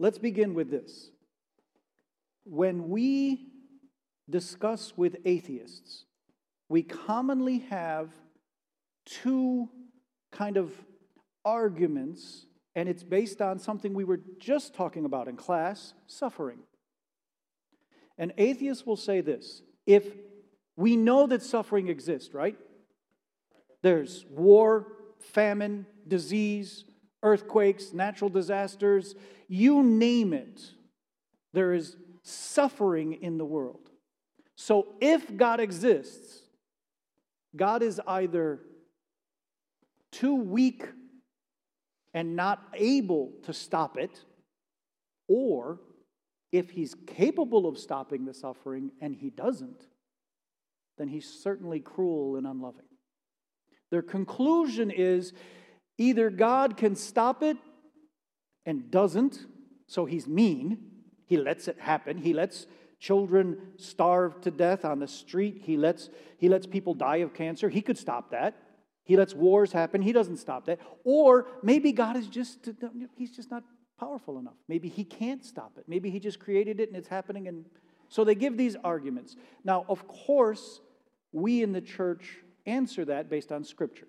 Let's begin with this. When we discuss with atheists, we commonly have two kind of arguments, and it's based on something we were just talking about in class suffering. An atheist will say this if we know that suffering exists, right? There's war, famine, disease, earthquakes, natural disasters, you name it. There is suffering in the world. So if God exists, God is either too weak and not able to stop it, or if he's capable of stopping the suffering and he doesn't, then he's certainly cruel and unloving. Their conclusion is either God can stop it and doesn't, so he's mean, he lets it happen, he lets children starve to death on the street, he lets, he lets people die of cancer, he could stop that. He lets wars happen, he doesn't stop that. Or maybe God is just, he's just not powerful enough. Maybe he can't stop it. Maybe he just created it and it's happening. And so they give these arguments. Now, of course, we in the church answer that based on Scripture.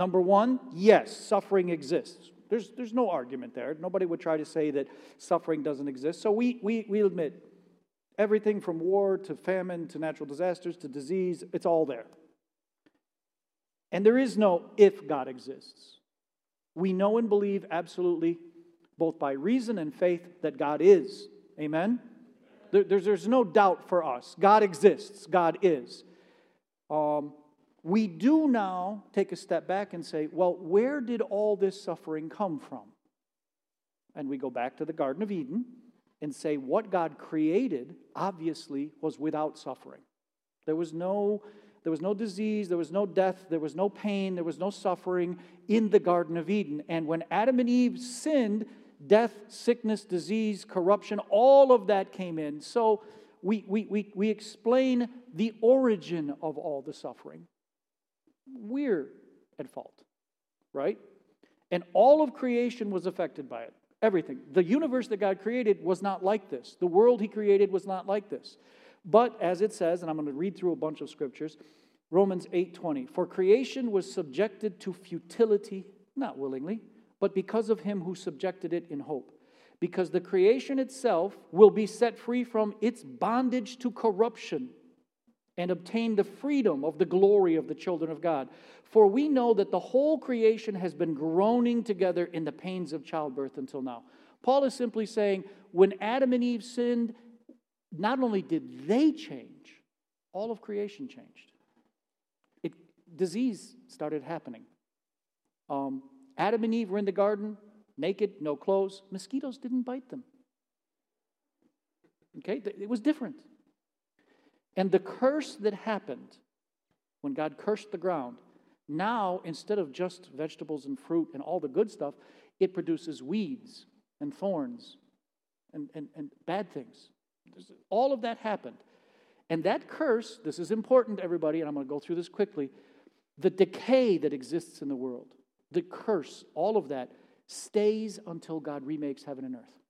Number one, yes, suffering exists. There's, there's no argument there. Nobody would try to say that suffering doesn't exist. So we, we, we admit everything from war to famine to natural disasters to disease, it's all there. And there is no if God exists. We know and believe absolutely, both by reason and faith, that God is. Amen? There's, there's no doubt for us. God exists, God is. Um, we do now take a step back and say, well, where did all this suffering come from? And we go back to the Garden of Eden and say, what God created obviously was without suffering. There was no there was no disease, there was no death, there was no pain, there was no suffering in the Garden of Eden. And when Adam and Eve sinned, death, sickness, disease, corruption, all of that came in. So we, we, we, we explain the origin of all the suffering we're at fault, right? And all of creation was affected by it. Everything. The universe that God created was not like this. The world He created was not like this. But as it says, and I'm going to read through a bunch of scriptures, Romans 8:20, for creation was subjected to futility, not willingly, but because of him who subjected it in hope. Because the creation itself will be set free from its bondage to corruption and obtain the freedom of the glory of the children of God. For we know that the whole creation has been groaning together in the pains of childbirth until now. Paul is simply saying when Adam and Eve sinned, not only did they change, all of creation changed. It, disease started happening. Um, Adam and Eve were in the garden, naked, no clothes. Mosquitoes didn't bite them. Okay, it was different. And the curse that happened when God cursed the ground, now instead of just vegetables and fruit and all the good stuff, it produces weeds and thorns and, and, and bad things. All of that happened. And that curse, this is important, everybody, and I'm going to go through this quickly. The decay that exists in the world, the curse, all of that stays until God remakes heaven and earth.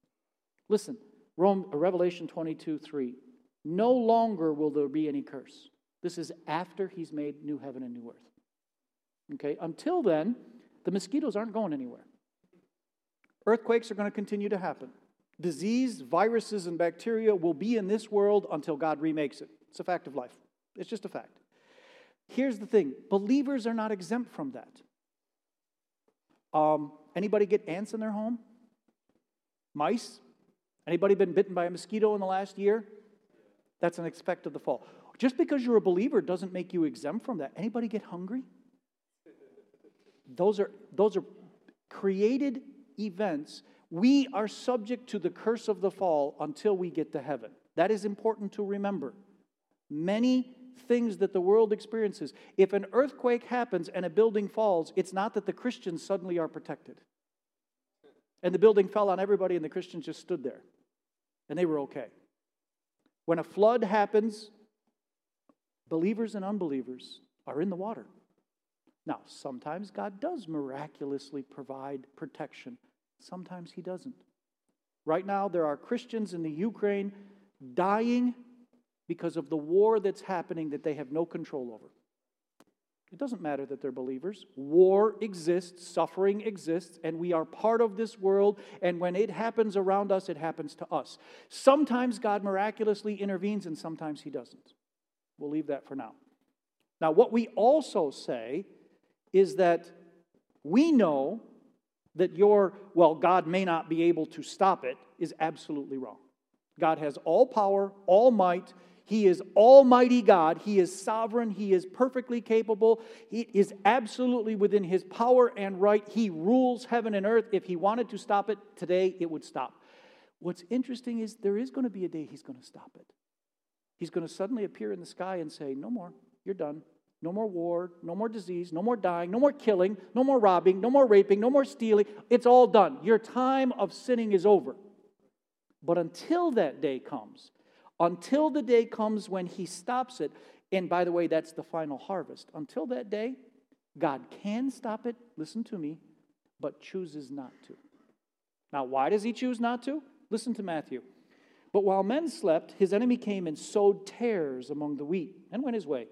Listen, Rome, uh, Revelation 22 3. No longer will there be any curse. This is after he's made new heaven and new earth. Okay, until then, the mosquitoes aren't going anywhere. Earthquakes are going to continue to happen. Disease, viruses, and bacteria will be in this world until God remakes it. It's a fact of life. It's just a fact. Here's the thing believers are not exempt from that. Um, anybody get ants in their home? Mice? Anybody been bitten by a mosquito in the last year? That's an expect of the fall. Just because you're a believer doesn't make you exempt from that. Anybody get hungry? Those are, those are created events. We are subject to the curse of the fall until we get to heaven. That is important to remember. Many things that the world experiences. If an earthquake happens and a building falls, it's not that the Christians suddenly are protected. And the building fell on everybody and the Christians just stood there and they were okay. When a flood happens, believers and unbelievers are in the water. Now, sometimes God does miraculously provide protection, sometimes He doesn't. Right now, there are Christians in the Ukraine dying because of the war that's happening that they have no control over. It doesn't matter that they're believers. War exists, suffering exists, and we are part of this world. And when it happens around us, it happens to us. Sometimes God miraculously intervenes, and sometimes He doesn't. We'll leave that for now. Now, what we also say is that we know that your, well, God may not be able to stop it, is absolutely wrong. God has all power, all might. He is Almighty God. He is sovereign. He is perfectly capable. He is absolutely within His power and right. He rules heaven and earth. If He wanted to stop it today, it would stop. What's interesting is there is going to be a day He's going to stop it. He's going to suddenly appear in the sky and say, No more. You're done. No more war, no more disease, no more dying, no more killing, no more robbing, no more raping, no more stealing. It's all done. Your time of sinning is over. But until that day comes, until the day comes when He stops it, and by the way, that's the final harvest. Until that day, God can stop it, listen to me, but chooses not to. Now, why does He choose not to? Listen to Matthew. But while men slept, his enemy came and sowed tares among the wheat and went his way.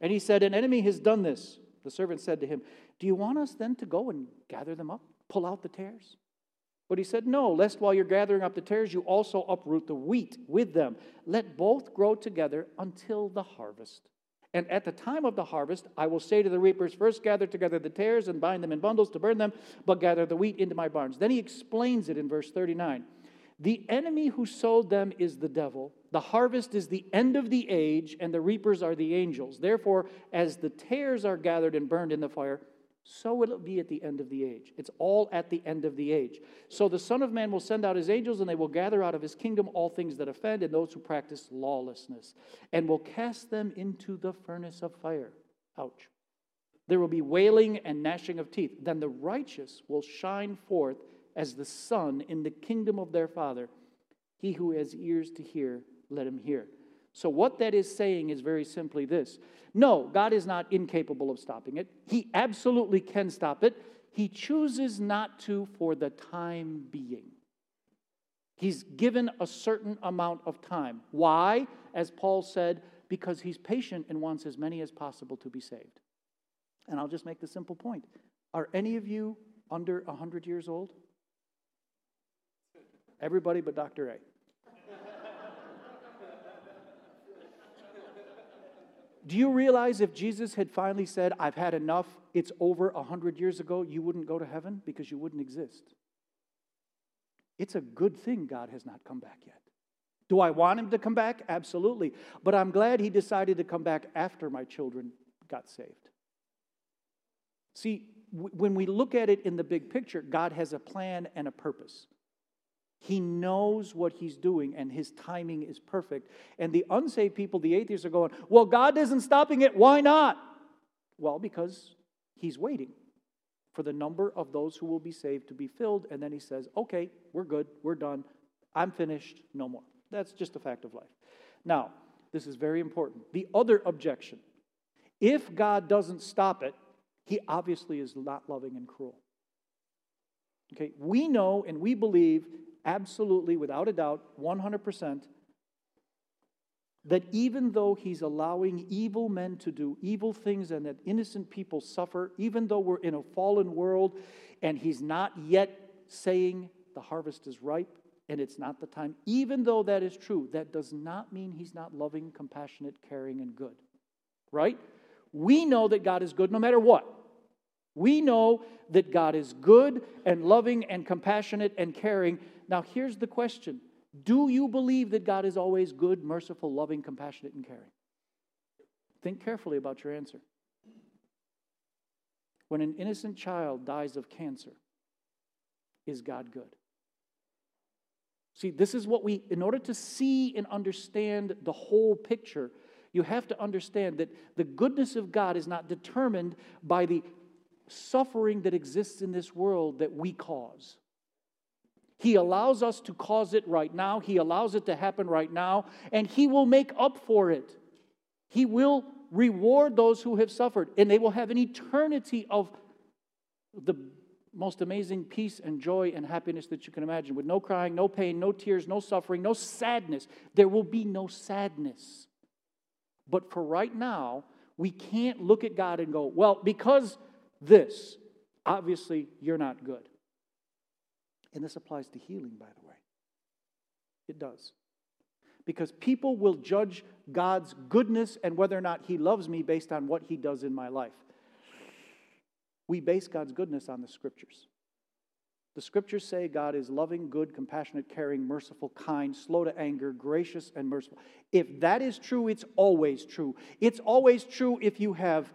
And he said, An enemy has done this. The servant said to him, Do you want us then to go and gather them up, pull out the tares? But he said, No, lest while you're gathering up the tares, you also uproot the wheat with them. Let both grow together until the harvest. And at the time of the harvest, I will say to the reapers, First gather together the tares and bind them in bundles to burn them, but gather the wheat into my barns. Then he explains it in verse 39. The enemy who sowed them is the devil. The harvest is the end of the age, and the reapers are the angels. Therefore, as the tares are gathered and burned in the fire, so will it be at the end of the age. It's all at the end of the age. So the Son of Man will send out his angels, and they will gather out of his kingdom all things that offend and those who practice lawlessness, and will cast them into the furnace of fire. Ouch. There will be wailing and gnashing of teeth. Then the righteous will shine forth as the sun in the kingdom of their Father. He who has ears to hear, let him hear. So, what that is saying is very simply this No, God is not incapable of stopping it. He absolutely can stop it. He chooses not to for the time being. He's given a certain amount of time. Why? As Paul said, because he's patient and wants as many as possible to be saved. And I'll just make the simple point Are any of you under 100 years old? Everybody but Dr. A. Do you realize if Jesus had finally said, I've had enough, it's over a hundred years ago, you wouldn't go to heaven because you wouldn't exist? It's a good thing God has not come back yet. Do I want him to come back? Absolutely. But I'm glad he decided to come back after my children got saved. See, when we look at it in the big picture, God has a plan and a purpose. He knows what he's doing, and his timing is perfect. And the unsaved people, the atheists, are going, Well, God isn't stopping it. Why not? Well, because he's waiting for the number of those who will be saved to be filled. And then he says, Okay, we're good. We're done. I'm finished. No more. That's just a fact of life. Now, this is very important. The other objection if God doesn't stop it, he obviously is not loving and cruel. Okay, we know and we believe absolutely, without a doubt, 100%, that even though he's allowing evil men to do evil things and that innocent people suffer, even though we're in a fallen world and he's not yet saying the harvest is ripe and it's not the time, even though that is true, that does not mean he's not loving, compassionate, caring, and good. Right? We know that God is good no matter what. We know that God is good and loving and compassionate and caring now, here's the question Do you believe that God is always good, merciful, loving, compassionate, and caring? Think carefully about your answer. When an innocent child dies of cancer, is God good? See, this is what we, in order to see and understand the whole picture, you have to understand that the goodness of God is not determined by the suffering that exists in this world that we cause. He allows us to cause it right now. He allows it to happen right now, and He will make up for it. He will reward those who have suffered, and they will have an eternity of the most amazing peace and joy and happiness that you can imagine, with no crying, no pain, no tears, no suffering, no sadness. There will be no sadness. But for right now, we can't look at God and go, well, because this, obviously you're not good. And this applies to healing, by the way. It does. Because people will judge God's goodness and whether or not He loves me based on what He does in my life. We base God's goodness on the scriptures. The scriptures say God is loving, good, compassionate, caring, merciful, kind, slow to anger, gracious, and merciful. If that is true, it's always true. It's always true if you have,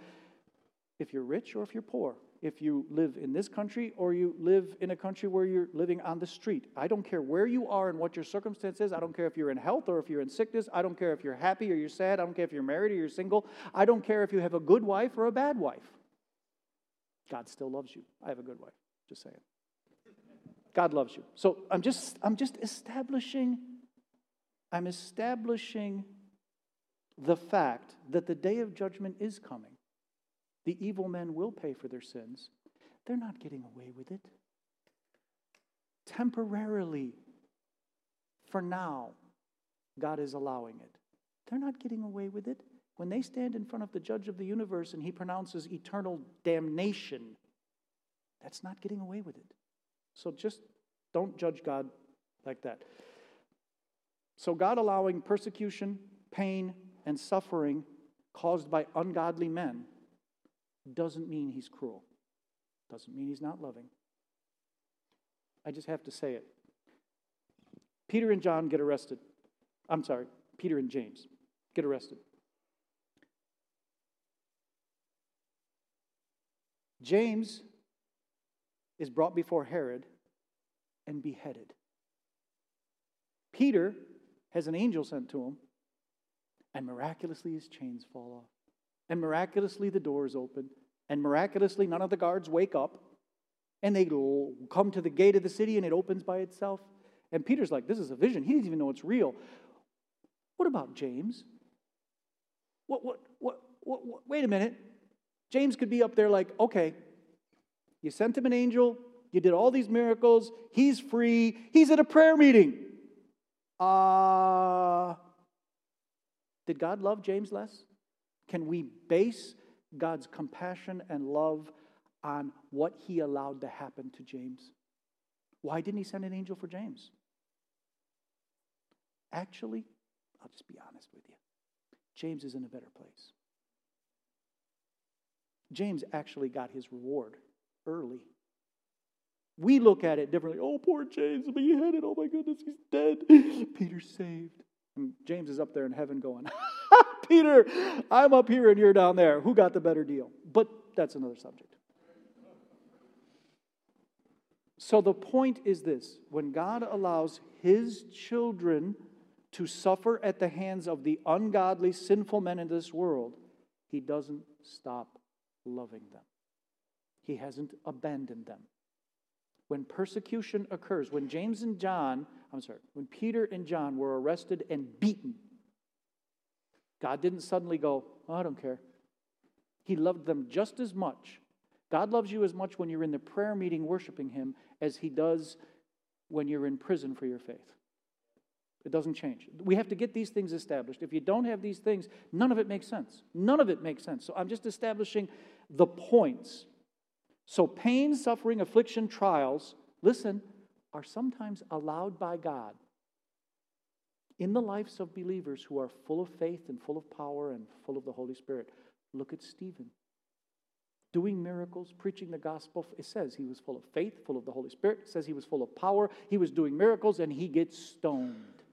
if you're rich or if you're poor, if you live in this country or you live in a country where you're living on the street. I don't care where you are and what your circumstance is. I don't care if you're in health or if you're in sickness. I don't care if you're happy or you're sad. I don't care if you're married or you're single. I don't care if you have a good wife or a bad wife. God still loves you. I have a good wife, just saying. God loves you. So I'm just I'm just establishing I'm establishing the fact that the day of judgment is coming. The evil men will pay for their sins. They're not getting away with it. Temporarily, for now, God is allowing it. They're not getting away with it. When they stand in front of the judge of the universe and he pronounces eternal damnation, that's not getting away with it. So just don't judge God like that. So, God allowing persecution, pain, and suffering caused by ungodly men doesn't mean he's cruel, doesn't mean he's not loving. I just have to say it. Peter and John get arrested. I'm sorry, Peter and James get arrested. James is brought before Herod and beheaded. Peter has an angel sent to him, and miraculously his chains fall off. And miraculously the doors open, and miraculously none of the guards wake up, and they come to the gate of the city and it opens by itself. And Peter's like, This is a vision. He doesn't even know it's real. What about James? What, what, what, what, what, wait a minute. James could be up there like, okay, you sent him an angel, you did all these miracles, he's free, he's at a prayer meeting. Uh, did God love James less? Can we base God's compassion and love on what he allowed to happen to James? Why didn't he send an angel for James? Actually, I'll just be honest with you. James is in a better place. James actually got his reward early. We look at it differently. Oh, poor James, beheaded. Oh my goodness, he's dead. Peter's saved. And James is up there in heaven going, Peter, I'm up here and you're down there. Who got the better deal? But that's another subject. So the point is this when God allows his children to suffer at the hands of the ungodly, sinful men in this world, he doesn't stop loving them. He hasn't abandoned them. When persecution occurs, when James and John, I'm sorry, when Peter and John were arrested and beaten, God didn't suddenly go, oh, I don't care. He loved them just as much. God loves you as much when you're in the prayer meeting worshiping Him as He does when you're in prison for your faith. It doesn't change. We have to get these things established. If you don't have these things, none of it makes sense. None of it makes sense. So I'm just establishing the points. So pain, suffering, affliction, trials, listen, are sometimes allowed by God in the lives of believers who are full of faith and full of power and full of the Holy Spirit. Look at Stephen. Doing miracles, preaching the gospel. It says he was full of faith, full of the Holy Spirit. It says he was full of power. He was doing miracles and he gets stoned.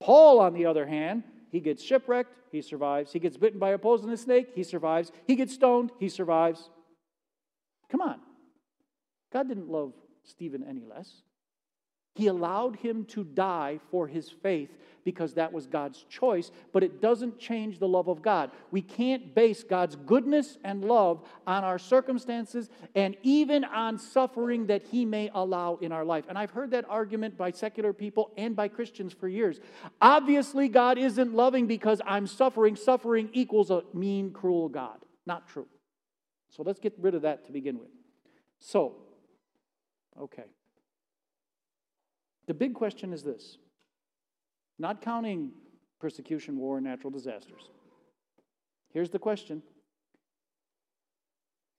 Paul, on the other hand, he gets shipwrecked, he survives. He gets bitten by a poisonous snake, he survives. He gets stoned, he survives. Come on. God didn't love Stephen any less. He allowed him to die for his faith because that was God's choice, but it doesn't change the love of God. We can't base God's goodness and love on our circumstances and even on suffering that he may allow in our life. And I've heard that argument by secular people and by Christians for years. Obviously, God isn't loving because I'm suffering. Suffering equals a mean, cruel God. Not true. So let's get rid of that to begin with. So, okay. The big question is this not counting persecution, war, and natural disasters. Here's the question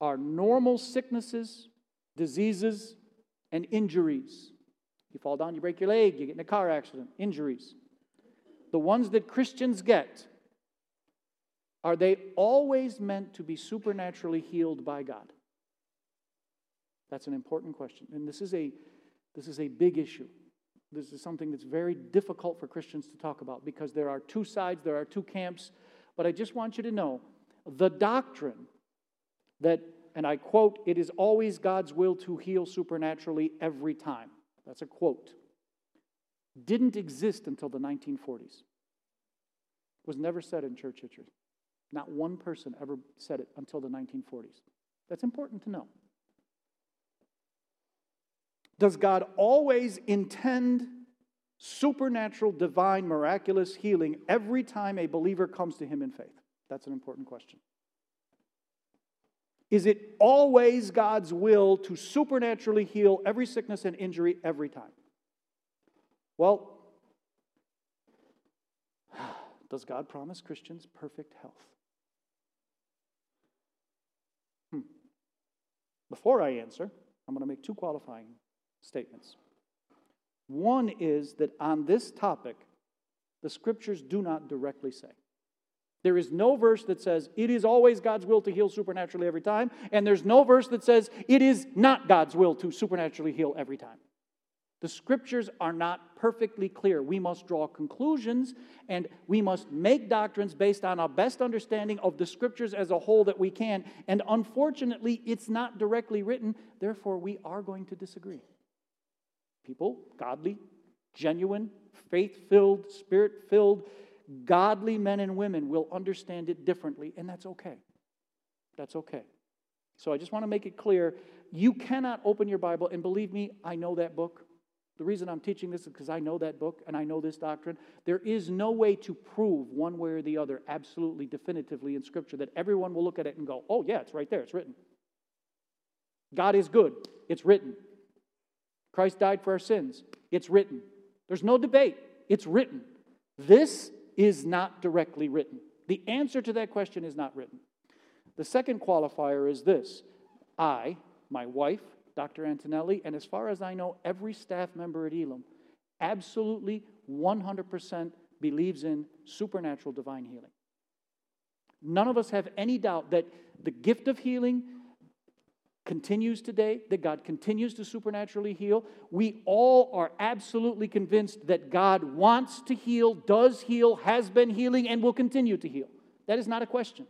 Are normal sicknesses, diseases, and injuries, you fall down, you break your leg, you get in a car accident, injuries, the ones that Christians get, are they always meant to be supernaturally healed by God? That's an important question. And this is a, this is a big issue. This is something that's very difficult for Christians to talk about because there are two sides, there are two camps. But I just want you to know the doctrine that, and I quote, it is always God's will to heal supernaturally every time. That's a quote. Didn't exist until the 1940s. Was never said in church history. Not one person ever said it until the 1940s. That's important to know. Does God always intend supernatural, divine, miraculous healing every time a believer comes to Him in faith? That's an important question. Is it always God's will to supernaturally heal every sickness and injury every time? Well, does God promise Christians perfect health? Hmm. Before I answer, I'm going to make two qualifying statements. One is that on this topic, the scriptures do not directly say. There is no verse that says it is always God's will to heal supernaturally every time, and there's no verse that says it is not God's will to supernaturally heal every time. The scriptures are not perfectly clear. We must draw conclusions and we must make doctrines based on our best understanding of the scriptures as a whole that we can. And unfortunately, it's not directly written, therefore, we are going to disagree. People, godly, genuine, faith filled, spirit filled, godly men and women will understand it differently, and that's okay. That's okay. So I just want to make it clear you cannot open your Bible, and believe me, I know that book. The reason I'm teaching this is because I know that book and I know this doctrine. There is no way to prove one way or the other absolutely definitively in Scripture that everyone will look at it and go, oh, yeah, it's right there, it's written. God is good, it's written. Christ died for our sins, it's written. There's no debate, it's written. This is not directly written. The answer to that question is not written. The second qualifier is this I, my wife, Dr. Antonelli, and as far as I know, every staff member at Elim absolutely 100% believes in supernatural divine healing. None of us have any doubt that the gift of healing continues today, that God continues to supernaturally heal. We all are absolutely convinced that God wants to heal, does heal, has been healing, and will continue to heal. That is not a question.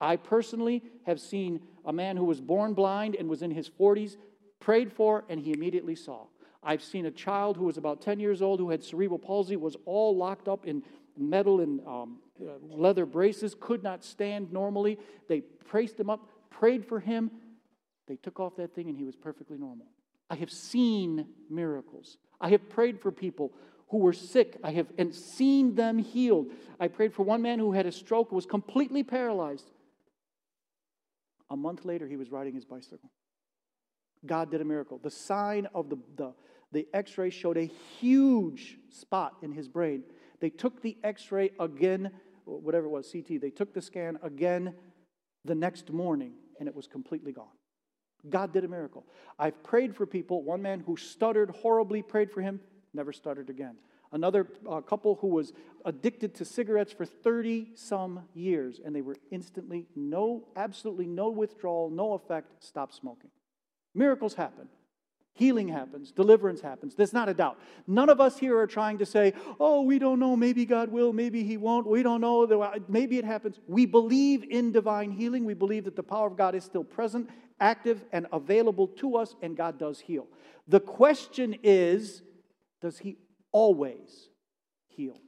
I personally have seen a man who was born blind and was in his 40s, prayed for, and he immediately saw. I've seen a child who was about 10 years old who had cerebral palsy, was all locked up in metal and um, uh, leather braces, could not stand normally. They priced him up, prayed for him. They took off that thing, and he was perfectly normal. I have seen miracles. I have prayed for people who were sick. I have and seen them healed. I prayed for one man who had a stroke, was completely paralyzed. A month later, he was riding his bicycle. God did a miracle. The sign of the, the, the x ray showed a huge spot in his brain. They took the x ray again, whatever it was, CT, they took the scan again the next morning, and it was completely gone. God did a miracle. I've prayed for people. One man who stuttered horribly, prayed for him, never stuttered again. Another uh, couple who was addicted to cigarettes for 30 some years, and they were instantly, no, absolutely no withdrawal, no effect, stopped smoking. Miracles happen. Healing happens, deliverance happens. There's not a doubt. None of us here are trying to say, oh, we don't know, maybe God will, maybe He won't, we don't know, maybe it happens. We believe in divine healing. We believe that the power of God is still present, active, and available to us, and God does heal. The question is, does He always heal.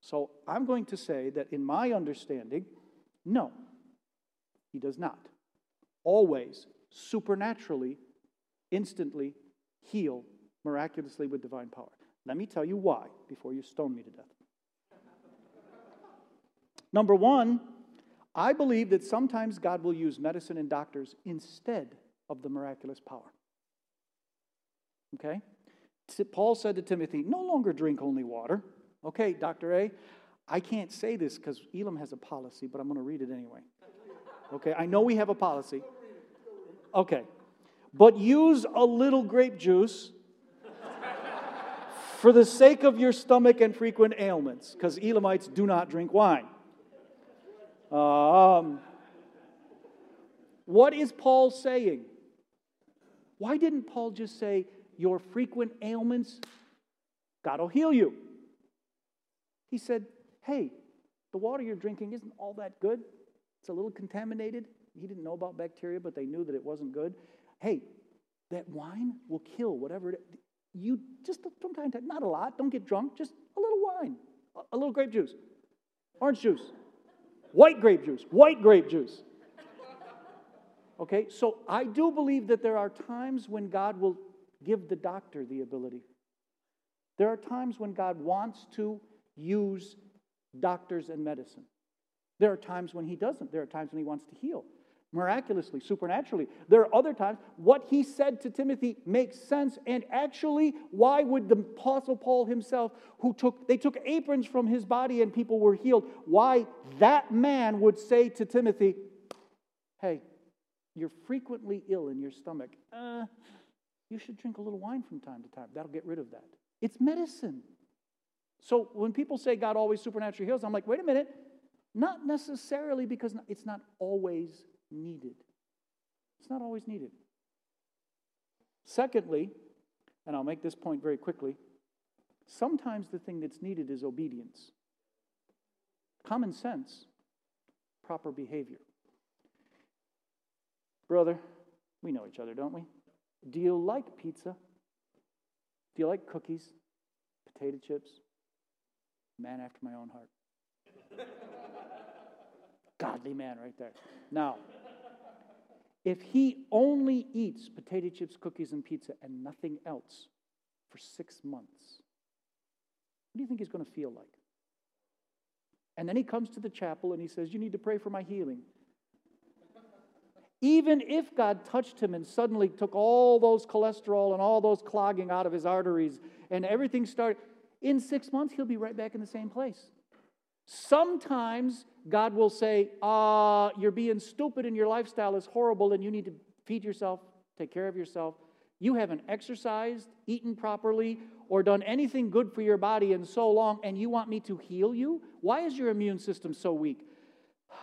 So I'm going to say that in my understanding, no, he does not. Always, supernaturally, instantly heal miraculously with divine power. Let me tell you why before you stone me to death. Number one, I believe that sometimes God will use medicine and doctors instead of the miraculous power. Okay? Paul said to Timothy, No longer drink only water. Okay, Dr. A, I can't say this because Elim has a policy, but I'm going to read it anyway. Okay, I know we have a policy. Okay, but use a little grape juice for the sake of your stomach and frequent ailments, because Elimites do not drink wine. Um, what is Paul saying? Why didn't Paul just say, Your frequent ailments, God will heal you? He said, Hey, the water you're drinking isn't all that good. It's a little contaminated. He didn't know about bacteria, but they knew that it wasn't good. Hey, that wine will kill whatever it is. You just time, not a lot, don't get drunk, just a little wine, a little grape juice, orange juice, white grape juice, white grape juice. Okay, so I do believe that there are times when God will give the doctor the ability. There are times when God wants to use doctors and medicine. There are times when He doesn't. There are times when He wants to heal miraculously, supernaturally. There are other times what He said to Timothy makes sense. And actually, why would the Apostle Paul himself, who took, they took aprons from his body and people were healed, why that man would say to Timothy, hey, you're frequently ill in your stomach. Uh, you should drink a little wine from time to time. That'll get rid of that. It's medicine. So when people say God always supernaturally heals, I'm like, wait a minute. Not necessarily because it's not always needed. It's not always needed. Secondly, and I'll make this point very quickly, sometimes the thing that's needed is obedience, common sense, proper behavior. Brother, we know each other, don't we? Do you like pizza? Do you like cookies? Potato chips? Man after my own heart. Godly man right there. Now, if he only eats potato chips, cookies, and pizza and nothing else for six months, what do you think he's going to feel like? And then he comes to the chapel and he says, You need to pray for my healing. Even if God touched him and suddenly took all those cholesterol and all those clogging out of his arteries and everything started, in six months, he'll be right back in the same place. Sometimes God will say, uh, You're being stupid and your lifestyle is horrible and you need to feed yourself, take care of yourself. You haven't exercised, eaten properly, or done anything good for your body in so long, and you want me to heal you? Why is your immune system so weak?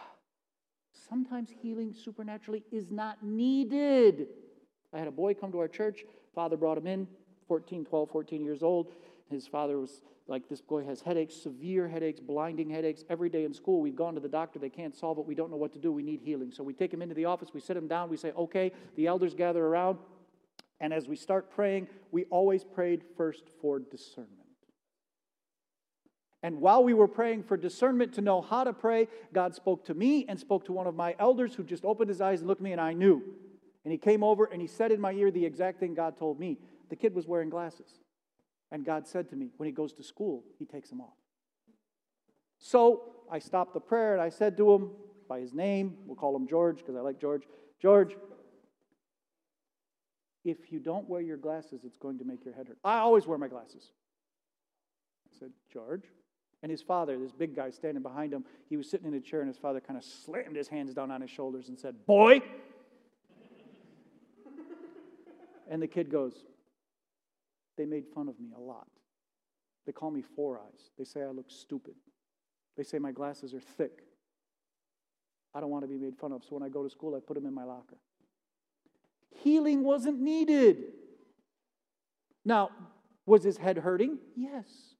sometimes healing supernaturally is not needed. I had a boy come to our church. Father brought him in, 14, 12, 14 years old. His father was like, This boy has headaches, severe headaches, blinding headaches. Every day in school, we've gone to the doctor. They can't solve it. We don't know what to do. We need healing. So we take him into the office. We sit him down. We say, Okay, the elders gather around. And as we start praying, we always prayed first for discernment. And while we were praying for discernment to know how to pray, God spoke to me and spoke to one of my elders who just opened his eyes and looked at me, and I knew. And he came over and he said in my ear the exact thing God told me. The kid was wearing glasses. And God said to me, when he goes to school, he takes them off. So I stopped the prayer and I said to him by his name, we'll call him George because I like George, George, if you don't wear your glasses, it's going to make your head hurt. I always wear my glasses. I said, George, and his father, this big guy standing behind him, he was sitting in a chair, and his father kind of slammed his hands down on his shoulders and said, Boy! and the kid goes, They made fun of me a lot. They call me Four Eyes. They say I look stupid. They say my glasses are thick. I don't want to be made fun of, so when I go to school, I put them in my locker. Healing wasn't needed. Now, was his head hurting? Yes.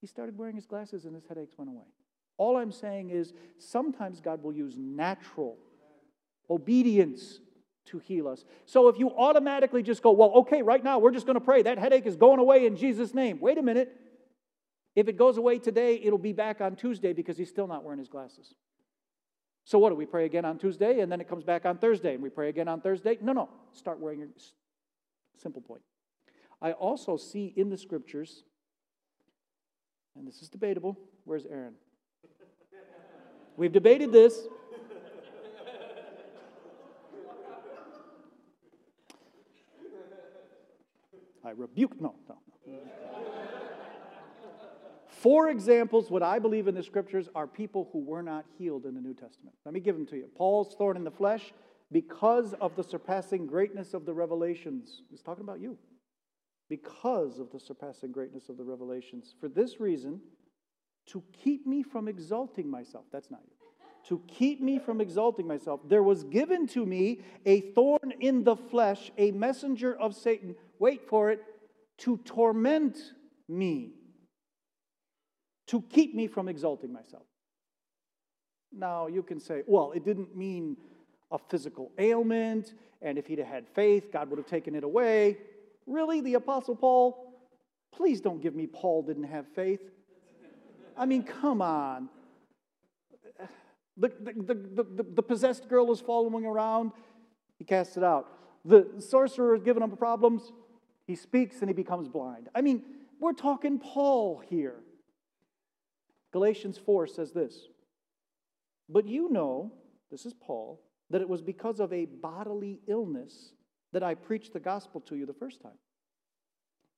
He started wearing his glasses and his headaches went away. All I'm saying is sometimes God will use natural obedience to heal us. So if you automatically just go, well, okay, right now we're just going to pray. That headache is going away in Jesus' name. Wait a minute. If it goes away today, it'll be back on Tuesday because he's still not wearing his glasses. So what do we pray again on Tuesday and then it comes back on Thursday and we pray again on Thursday? No, no. Start wearing your simple point. I also see in the scriptures and this is debatable. Where's Aaron? We've debated this. I rebuke, no, no. Four examples, what I believe in the scriptures, are people who were not healed in the New Testament. Let me give them to you. Paul's thorn in the flesh, because of the surpassing greatness of the revelations. He's talking about you. Because of the surpassing greatness of the revelations. For this reason, to keep me from exalting myself. That's not you. To keep me from exalting myself, there was given to me a thorn in the flesh, a messenger of Satan. Wait for it, to torment me to keep me from exalting myself. Now, you can say, well, it didn't mean a physical ailment, and if he'd have had faith, God would have taken it away. Really, the Apostle Paul? Please don't give me Paul didn't have faith. I mean, come on. The, the, the, the, possessed girl is following around, he casts it out. The sorcerer is giving him problems, he speaks and he becomes blind. I mean, we're talking Paul here. Galatians 4 says this But you know, this is Paul, that it was because of a bodily illness that I preached the gospel to you the first time.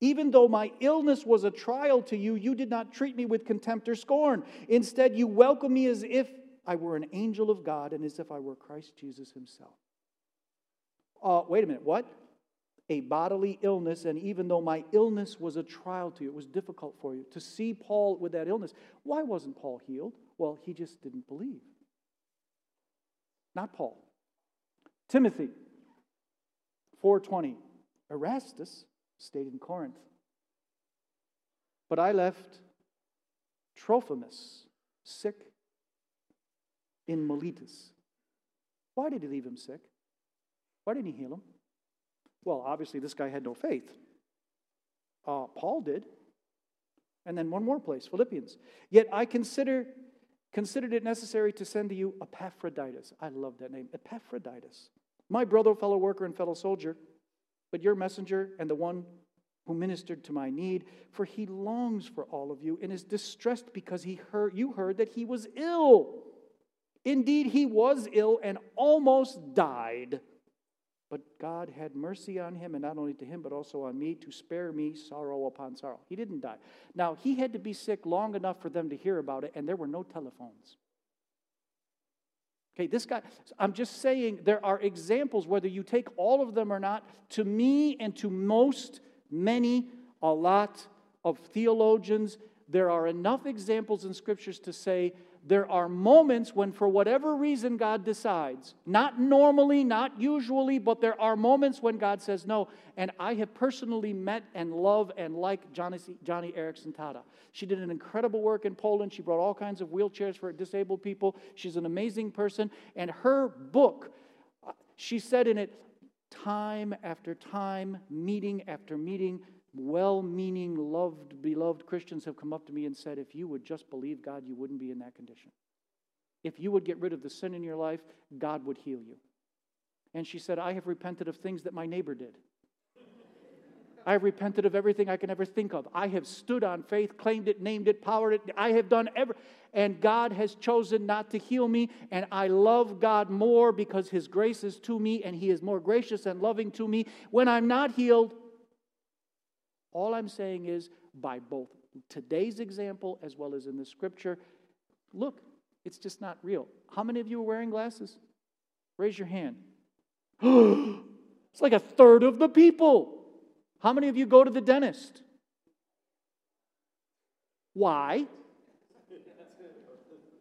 Even though my illness was a trial to you, you did not treat me with contempt or scorn. Instead, you welcomed me as if I were an angel of God and as if I were Christ Jesus himself. Uh, wait a minute, what? A bodily illness, and even though my illness was a trial to you, it was difficult for you to see Paul with that illness. Why wasn't Paul healed? Well, he just didn't believe. Not Paul. Timothy 4:20. Erastus stayed in Corinth. But I left Trophimus sick in Miletus. Why did he leave him sick? Why didn't he heal him? Well, obviously, this guy had no faith. Uh, Paul did. And then one more place, Philippians. Yet I consider, considered it necessary to send to you Epaphroditus. I love that name, Epaphroditus, my brother, fellow worker, and fellow soldier, but your messenger and the one who ministered to my need, for he longs for all of you and is distressed because he heard you heard that he was ill. Indeed, he was ill and almost died. But God had mercy on him, and not only to him, but also on me, to spare me sorrow upon sorrow. He didn't die. Now, he had to be sick long enough for them to hear about it, and there were no telephones. Okay, this guy, I'm just saying there are examples, whether you take all of them or not, to me and to most, many, a lot of theologians, there are enough examples in scriptures to say there are moments when, for whatever reason, God decides, not normally, not usually, but there are moments when God says no. And I have personally met and love and like Johnny, Joni Eareckson Tada. She did an incredible work in Poland. She brought all kinds of wheelchairs for disabled people. She's an amazing person. And her book, uh, she said in it, time after time, meeting after meeting, well meaning, loved, beloved Christians have come up to me and said, if you would just believe God, you wouldn't be in that condition. If you would get rid of the sin in your life, God would heal you. And she said, I have repented of things that my neighbor did. I have repented of everything I can ever think of. I have stood on faith, claimed it, named it, powered it. I have done every, and God has chosen not to heal me. And I love God more because His grace is to me, and He is more gracious and loving to me. When I'm not healed, all I'm saying is, by both today's example as well as in the scripture, look, it's just not real. How many of you are wearing glasses? Raise your hand. it's like a third of the people. How many of you go to the dentist? Why?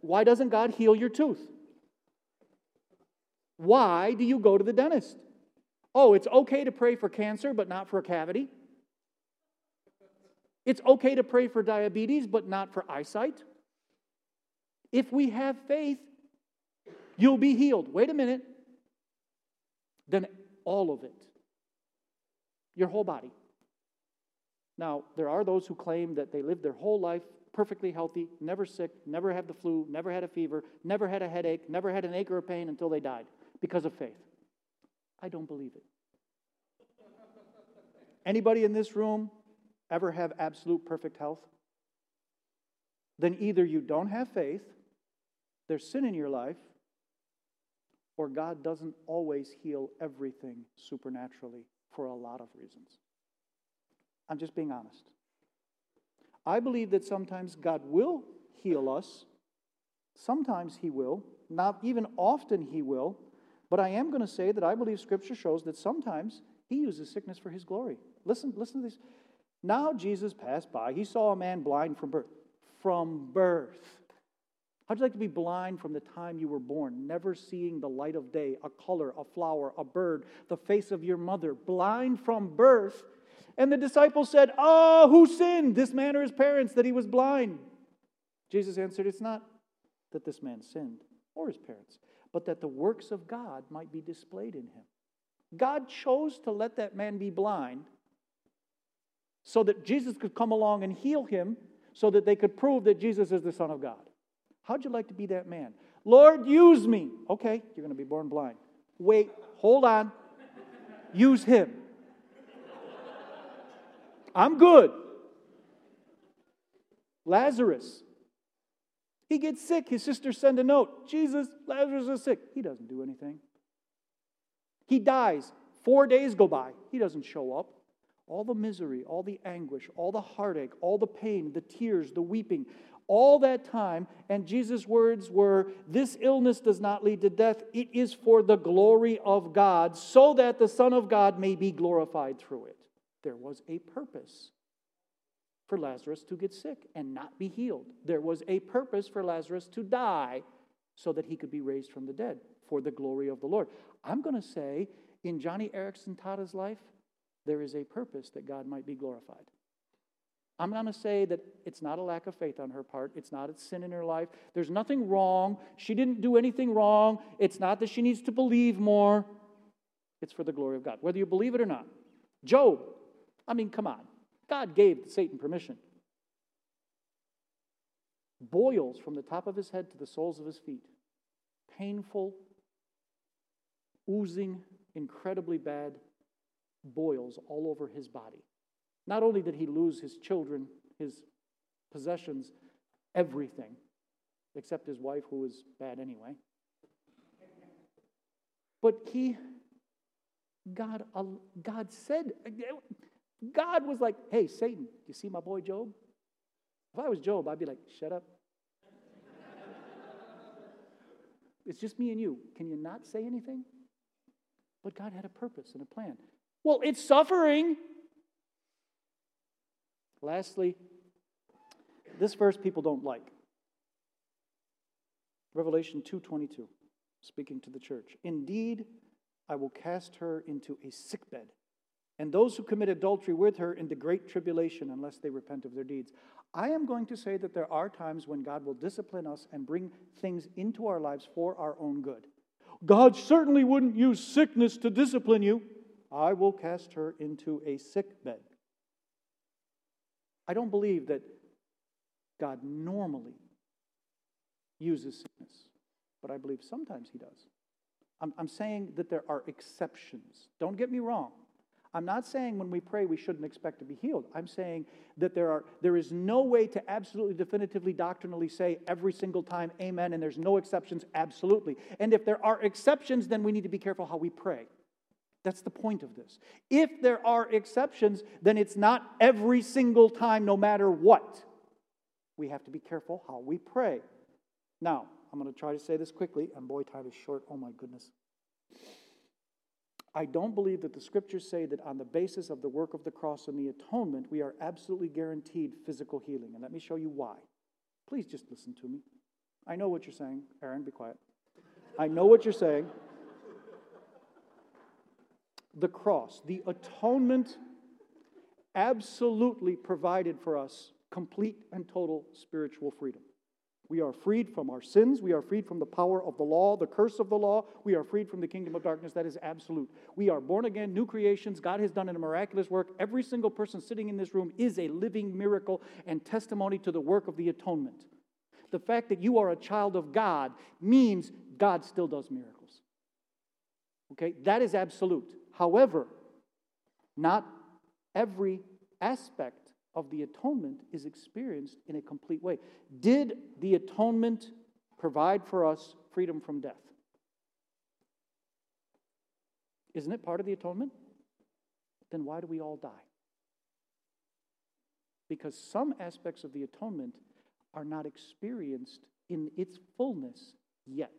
Why doesn't God heal your tooth? Why do you go to the dentist? Oh, it's okay to pray for cancer, but not for a cavity. It's okay to pray for diabetes, but not for eyesight. If we have faith, you'll be healed. Wait a minute. Then all of it, your whole body. Now, there are those who claim that they lived their whole life perfectly healthy, never sick, never had the flu, never had a fever, never had a headache, never had an ache or a pain until they died because of faith. I don't believe it. Anybody in this room ever have absolute perfect health? Then either you don't have faith there's sin in your life, or God doesn't always heal everything supernaturally for a lot of reasons. I'm just being honest. I believe that sometimes God will heal us. Sometimes He will. Not even often He will. But I am going to say that I believe Scripture shows that sometimes He uses sickness for His glory. Listen, listen to this. Now Jesus passed by. He saw a man blind from birth. From birth. How'd you like to be blind from the time you were born, never seeing the light of day, a color, a flower, a bird, the face of your mother, blind from birth? And the disciples said, Oh, who sinned, this man or his parents, that he was blind? Jesus answered, It's not that this man sinned or his parents, but that the works of God might be displayed in him. God chose to let that man be blind so that Jesus could come along and heal him so that they could prove that Jesus is the Son of God. How'd you like to be that man? Lord, use me. Okay, you're going to be born blind. Wait, hold on. Use him. I'm good. Lazarus. He gets sick. His sisters send a note Jesus, Lazarus is sick. He doesn't do anything. He dies. Four days go by. He doesn't show up. All the misery, all the anguish, all the heartache, all the pain, the tears, the weeping, all that time, and Jesus' words were, This illness does not lead to death, it is for the glory of God, so that the Son of God may be glorified through it. There was a purpose for Lazarus to get sick and not be healed. There was a purpose for Lazarus to die so that he could be raised from the dead for the glory of the Lord. I'm going to say in Joni Eareckson Tada's life, there is a purpose that God might be glorified. I'm not going to say that it's not a lack of faith on her part. It's not a sin in her life. There's nothing wrong. She didn't do anything wrong. It's not that she needs to believe more. It's for the glory of God, whether you believe it or not. Job, I mean, come on. God gave Satan permission. Boils from the top of his head to the soles of his feet. Painful, oozing, incredibly bad boils all over his body. Not only did he lose his children, his possessions, everything, except his wife, who was bad anyway. But he, God, uh, God said, God was like, hey, Satan, you see my boy Job? If I was Job, I'd be like, shut up. it's just me and you. Can you not say anything? But God had a purpose and a plan. Well, it's suffering. Lastly, this verse people don't like. Revelation 2:22, speaking to the church. Indeed, I will cast her into a sickbed, and those who commit adultery with her into great tribulation unless they repent of their deeds. I am going to say that there are times when God will discipline us and bring things into our lives for our own good. God certainly wouldn't use sickness to discipline you. I will cast her into a sick bed. I don't believe that God normally uses sickness, but I believe sometimes He does. I'm, I'm saying that there are exceptions. Don't get me wrong. I'm not saying when we pray we shouldn't expect to be healed. I'm saying that there, are, there is no way to absolutely definitively doctrinally say every single time amen and there's no exceptions absolutely. And if there are exceptions, then we need to be careful how we pray. That's the point of this. If there are exceptions, then it's not every single time, no matter what. We have to be careful how we pray. Now, I'm going to try to say this quickly, and boy, time is short. Oh my goodness. I don't believe that the scriptures say that on the basis of the work of the cross and the atonement, we are absolutely guaranteed physical healing. And let me show you why. Please just listen to me. I know what you're saying. Aaron, be quiet. I know what you're saying the cross, the atonement absolutely provided for us complete and total spiritual freedom. We are freed from our sins. We are freed from the power of the law, the curse of the law. We are freed from the kingdom of darkness. That is absolute. We are born again, new creations. God has done a miraculous work. Every single person sitting in this room is a living miracle and testimony to the work of the atonement. The fact that you are a child of God means God still does miracles. Okay? That is absolute. However, not every aspect of the atonement is experienced in a complete way. Did the atonement provide for us freedom from death. Isn't it part of the atonement? Then why do we all die? Because some aspects of the atonement are not experienced in its fullness yet.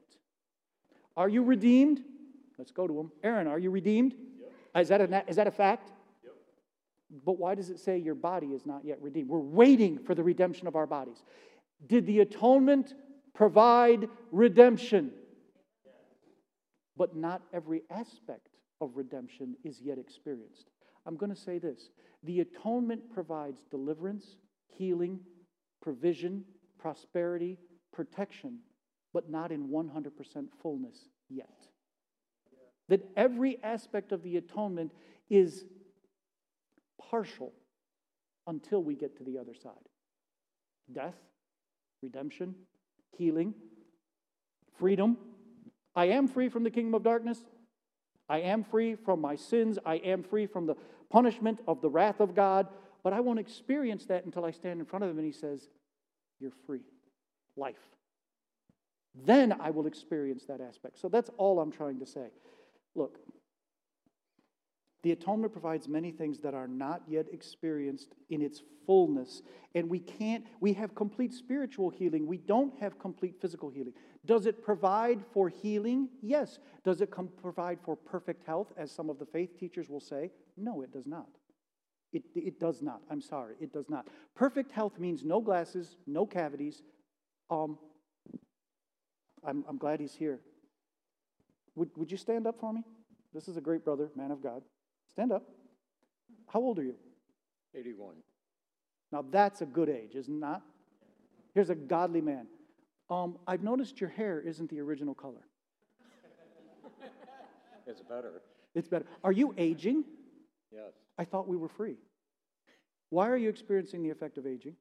Are you redeemed? Let's go to him. Aaron, are you redeemed? Is, that a, is that a fact? Yep. But why does it say your body is not yet redeemed? We're waiting for the redemption of our bodies. Did the atonement provide redemption? But not every aspect of redemption is yet experienced. I'm going to say this the atonement provides deliverance, healing, provision, prosperity, protection, but not in 100% fullness yet. That every aspect of the atonement is partial until we get to the other side death, redemption, healing, freedom. I am free from the kingdom of darkness. I am free from my sins. I am free from the punishment of the wrath of God. But I won't experience that until I stand in front of Him and He says, You're free. Life. Then I will experience that aspect. So that's all I'm trying to say. Look, the atonement provides many things that are not yet experienced in its fullness. And we can't, we have complete spiritual healing. We don't have complete physical healing. Does it provide for healing? Yes. Does it provide for perfect health, as some of the faith teachers will say? No, it does not. It, it does not. I'm sorry, it does not. Perfect health means no glasses, no cavities. Um, I'm, I'm glad he's here. Would, would you stand up for me? This is a great brother, man of God. Stand up. How old are you? 81. Now that's a good age, isn't not? Here's a godly man. Um, I've noticed your hair isn't the original color. It's better. It's better. Are you aging? Yes. I thought we were free. Why are you experiencing the effect of aging?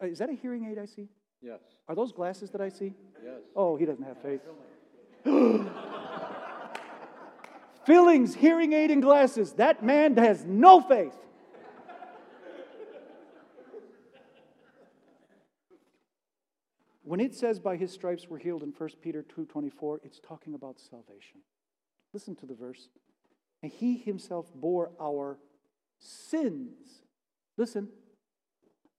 Uh, is that a hearing aid I see? Yes. Are those glasses that I see? Yes. Oh, he doesn't have faith. Fillings, hearing aid, and glasses. That man has no faith. When it says by his stripes we're healed in 1 Peter 2:24, it's talking about salvation. Listen to the verse. And he himself bore our sins. Listen.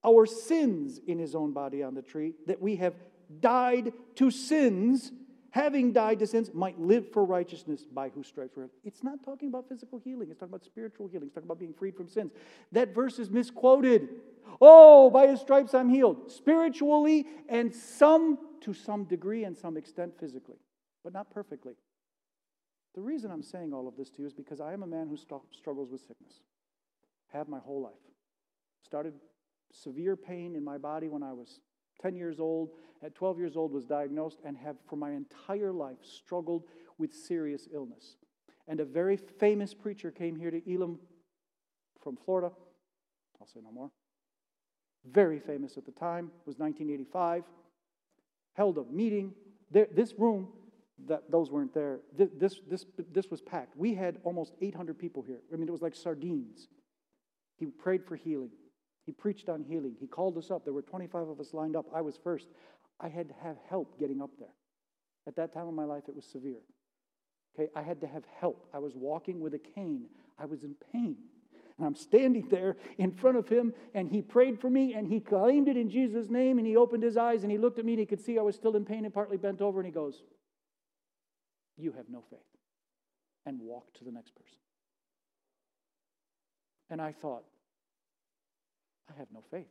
Our sins in his own body on the tree, that we have died to sins having died to sins, might live for righteousness by whose stripes we're. It's not talking about physical healing, it's talking about spiritual healing, it's talking about being freed from sins. That verse is misquoted. Oh, by his stripes I'm healed, spiritually and some to some degree and some extent physically, but not perfectly. The reason I'm saying all of this to you is because I am a man who struggles with sickness. Have my whole life. Started severe pain in my body when I was 10 years old, at 12 years old was diagnosed and have for my entire life struggled with serious illness. And a very famous preacher came here to Elim from Florida. I'll say no more. Very famous at the time, it was 1985. Held a meeting. There, this room, that those weren't there. This, this, this, this was packed. We had almost 800 people here. I mean, it was like sardines. He prayed for healing. He preached on healing. He called us up. There were 25 of us lined up. I was first. I had to have help getting up there. At that time of my life, it was severe. Okay, I had to have help. I was walking with a cane. I was in pain. And I'm standing there in front of him, and he prayed for me, and he claimed it in Jesus' name, and he opened his eyes, and he looked at me, and he could see I was still in pain and partly bent over, and he goes, You have no faith. And walked to the next person. And I thought, I have no faith.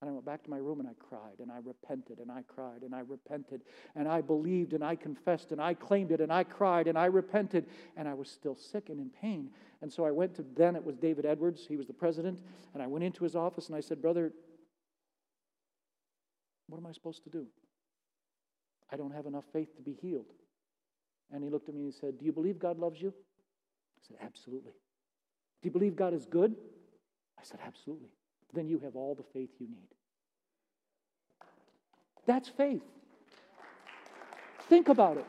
And I went back to my room and I cried and I repented and I cried and I repented and I believed and I confessed and I claimed it and I cried and I repented and I was still sick and in pain. And so I went to, then it was David Edwards, he was the president, and I went into his office and I said, Brother, what am I supposed to do? I don't have enough faith to be healed. And he looked at me and he said, Do you believe God loves you? I said, Absolutely. Do you believe God is good? I said, Absolutely then you have all the faith you need. That's faith. Think about it.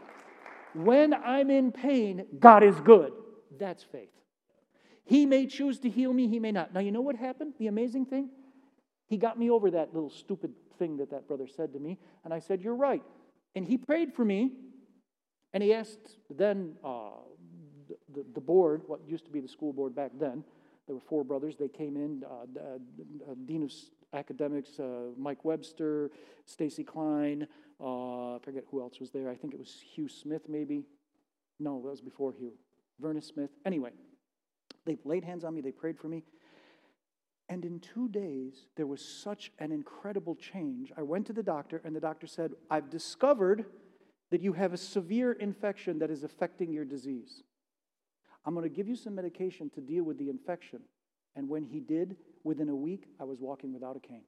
When I'm in pain, God is good. That's faith. He may choose to heal me, he may not. Now, you know what happened? The amazing thing? He got me over that little stupid thing that that brother said to me, and I said, You're right. And he prayed for me, and he asked then uh, the, the, the, board, what used to be the school board back then, there were four brothers. They came in, uh, uh, Dean of Academics, uh, Mike Webster, Stacy Klein, uh, I forget who else was there. I think it was Hugh Smith, maybe. No, that was before Hugh. Vernon Smith. Anyway, they laid hands on me, they prayed for me. And in two days, there was such an incredible change. I went to the doctor, and the doctor said, I've discovered that you have a severe infection that is affecting your disease. I'm going to give you some medication to deal with the infection. And when he did, within a week, I was walking without a cane.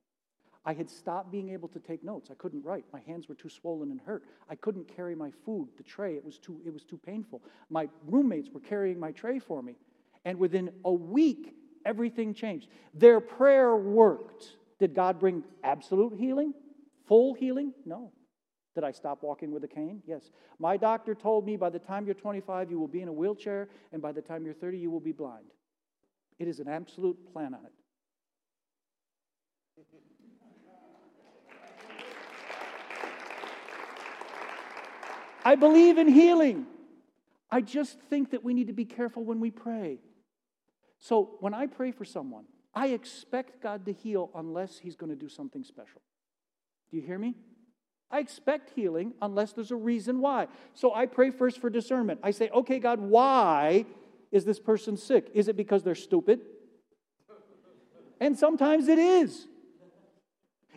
I had stopped being able to take notes. I couldn't write. My hands were too swollen and hurt. I couldn't carry my food, the tray. It was too, it was too painful. My roommates were carrying my tray for me. And within a week, everything changed. Their prayer worked. Did God bring absolute healing? Full healing? No. Did I stop walking with a cane? Yes. My doctor told me by the time you're 25, you will be in a wheelchair, and by the time you're 30, you will be blind. It is an absolute plan on it. I believe in healing. I just think that we need to be careful when we pray. So when I pray for someone, I expect God to heal unless He's going to do something special. Do you hear me? I expect healing unless there's a reason why. So I pray first for discernment. I say, okay, God, why is this person sick? Is it because they're stupid? And sometimes it is.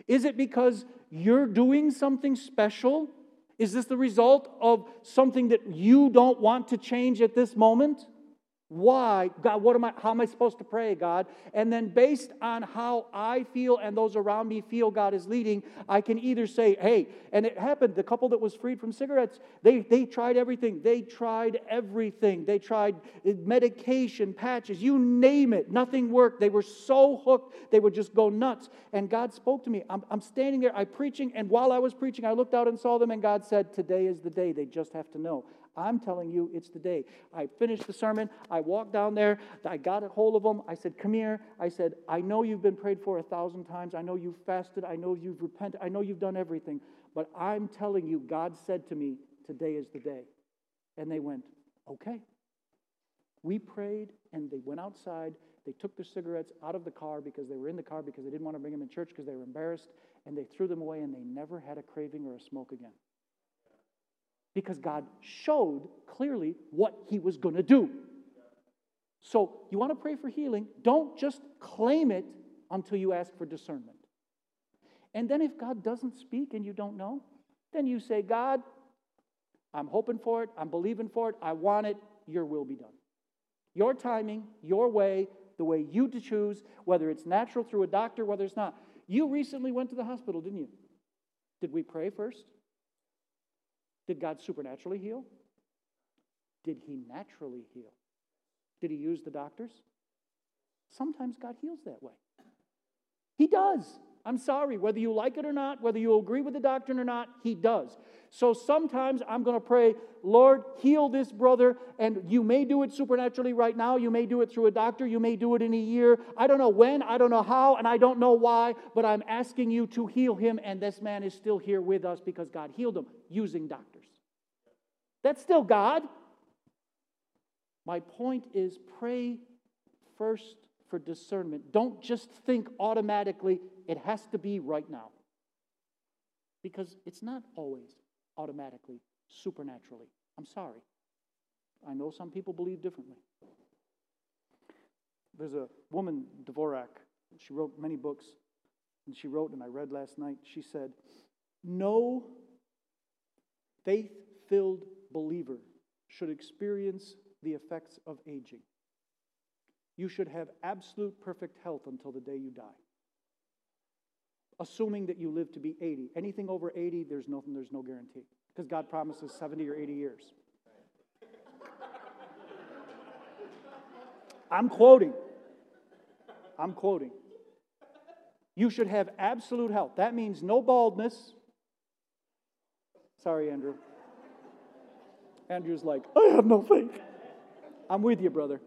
Is it because you're doing something special is this the result of something that you don't want to change at this moment? Why? God, what am I, how am I supposed to pray, God? And then based on how I feel and those around me feel God is leading, I can either say, hey, and it happened, the couple that was freed from cigarettes, they, they tried everything. They tried everything. They tried medication, patches, you name it. Nothing worked. They were so hooked, they would just go nuts. And God spoke to me. I'm, I'm standing there, I'm preaching, and while I was preaching, I looked out and saw them, and God said, today is the day. They just have to know. I'm telling you, it's the day. I finished the sermon. I walked down there. I got a hold of them. I said, Come here. I said, I know you've been prayed for a thousand times. I know you've fasted. I know you've repented. I know you've done everything. But I'm telling you, God said to me, Today is the day. And they went, Okay. We prayed and they went outside. They took their cigarettes out of the car because they were in the car because they didn't want to bring them in church because they were embarrassed. And they threw them away and they never had a craving or a smoke again because God showed clearly what He was going to do. So, you want to pray for healing, don't just claim it until you ask for discernment. And then, if God doesn't speak and you don't know, then you say, God, I'm hoping for it, I'm believing for it, I want it, your will be done. Your timing, your way, the way you to choose, whether it's natural through a doctor, whether it's not. You recently went to the hospital, didn't you? Did we pray first? Did God supernaturally heal? Did he naturally heal? Did he use the doctors? Sometimes God heals that way. He does. I'm sorry, whether you like it or not, whether you agree with the doctrine or not, he does. So sometimes I'm going to pray, Lord, heal this brother, and you may do it supernaturally right now. You may do it through a doctor. You may do it in a year. I don't know when, I don't know how, and I don't know why, but I'm asking you to heal him, and this man is still here with us because God healed him using doctors. That's still God. My point is pray first for discernment. Don't just think automatically it has to be right now. Because it's not always automatically, supernaturally. I'm sorry. I know some people believe differently. There's a woman, Dvorak, she wrote many books, and she wrote, and I read last night, she said, No faith filled believer should experience the effects of aging. You should have absolute perfect health until the day you die. Assuming that you live to be 80. Anything over 80, there's nothing, there's no guarantee. Because God promises 70 or 80 years. I'm quoting. I'm quoting. You should have absolute health. That means no baldness. Sorry, Andrew. Andrew's like, I have no faith. I'm with you, brother.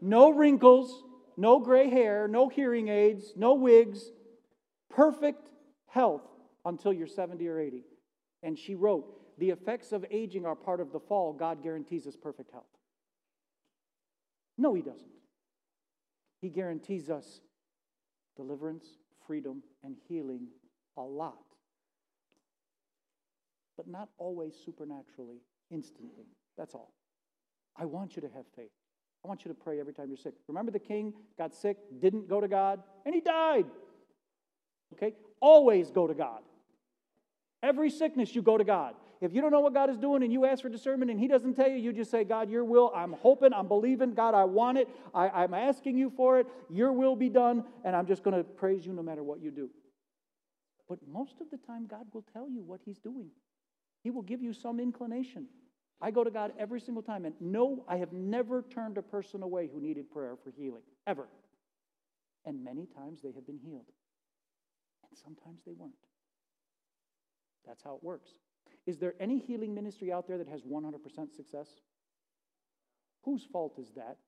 No wrinkles, no gray hair, no hearing aids, no wigs, perfect health until you're 70 or 80. And she wrote, The effects of aging are part of the fall. God guarantees us perfect health. No, He doesn't. He guarantees us deliverance, freedom, and healing a lot. But not always supernaturally, instantly. That's all. I want you to have faith. I want you to pray every time you're sick. Remember the king got sick, didn't go to God, and he died. Okay? Always go to God. Every sickness, you go to God. If you don't know what God is doing and you ask for discernment and He doesn't tell you, you just say, God, your will, I'm hoping, I'm believing, God, I want it, I, am asking you for it, your will be done, and I'm just going to praise you no matter what you do. But most of the time, God will tell you what He's doing, He will give you some inclination. I go to God every single time, and no, I have never turned a person away who needed prayer for healing, ever. And many times they have been healed, and sometimes they weren't. That's how it works. Is there any healing ministry out there that has 100% success? Whose fault is that?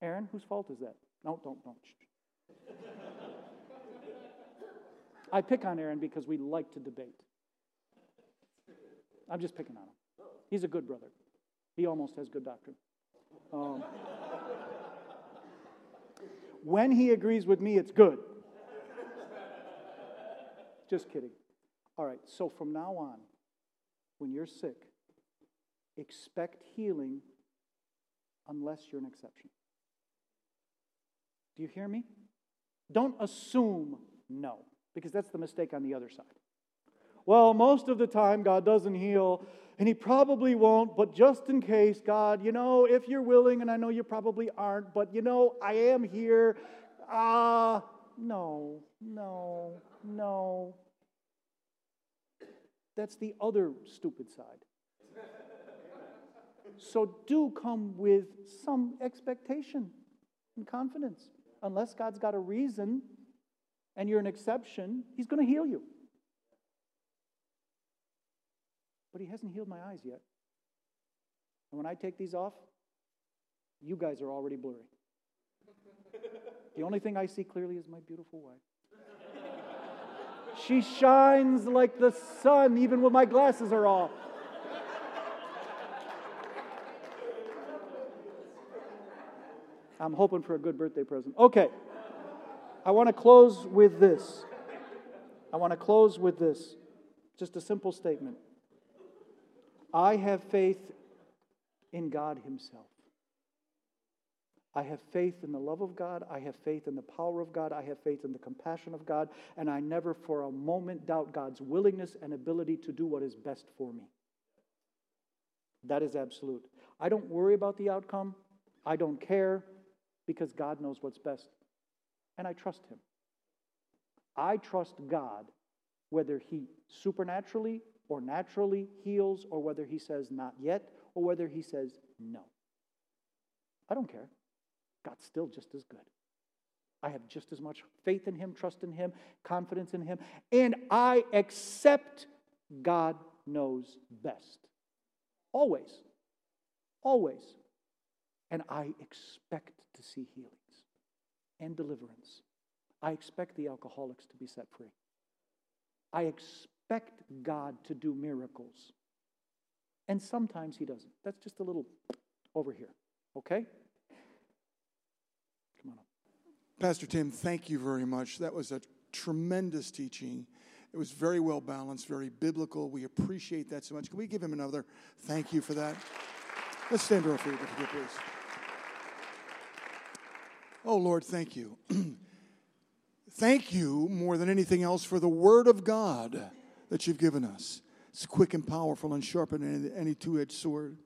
Aaron, whose fault is that? No, don't, don't. I pick on Aaron because we like to debate. I'm just picking on him. He's a good brother. He almost has good doctrine. Um, when he agrees with me, it's good. Just kidding. All right, so from now on, when you're sick, expect healing unless you're an exception. Do you hear me? Don't assume no, because that's the mistake on the other side. Well, most of the time, God doesn't heal, and He probably won't, but just in case, God, you know, if you're willing, and I know you probably aren't, but you know, I am here. Ah, uh, no, no, no, that's the other stupid side. so do come with some expectation and confidence. Unless God's got a reason and you're an exception, He's going to heal you. But He hasn't healed my eyes yet. And when I take these off, you guys are already blurry. the only thing I see clearly is my beautiful wife. She shines like the sun, even when my glasses are off. I'm hoping for a good birthday present. Okay. I want to close with this. I want to close with this. Just a simple statement. I have faith in God Himself. I have faith in the love of God. I have faith in the power of God. I have faith in the compassion of God. And I never for a moment doubt God's willingness and ability to do what is best for me. That is absolute. I don't worry about the outcome. I don't care because God knows what's best. And I trust Him. I trust God whether He supernaturally or naturally heals, or whether He says not yet, or whether He says no. I don't care. God's still just as good. I have just as much faith in Him, trust in Him, confidence in Him, and I accept God knows best. Always. Always. And I expect to see healings and deliverance. I expect the alcoholics to be set free. I expect God to do miracles. And sometimes He doesn't. That's just a little over here. Okay? Come on up. Pastor Tim, thank you very much. That was a tremendous teaching. It was very well balanced, very biblical. We appreciate that so much. Can we give him another thank you for that? Let's stand to our feet, if you please. Oh, Lord, thank you. thank you more than anything else for the Word of God that you've given us. It's quick and powerful and sharper than any two edged sword.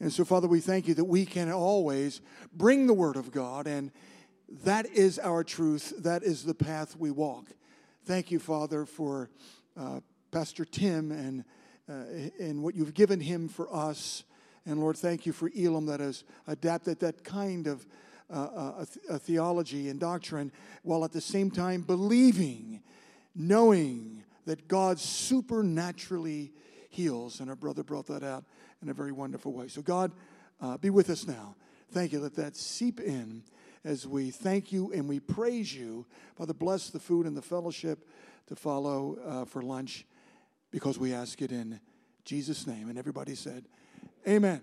And so, Father, we thank you that we can always bring the Word of God and that is our truth. That is the path we walk. Thank you, Father, for uh, Pastor Tim and, uh, and what you've given him for us. And Lord, thank you for Elim that has adapted that kind of uh, a theology and doctrine while at the same time believing, knowing that God supernaturally heals. And our brother brought that out in a very wonderful way. So, God, uh, be with us now. Thank you. Let that seep in as we thank you and we praise you. Father, bless the food and the fellowship to follow uh, for lunch. because we ask it in Jesus' name. And everybody said, Amen.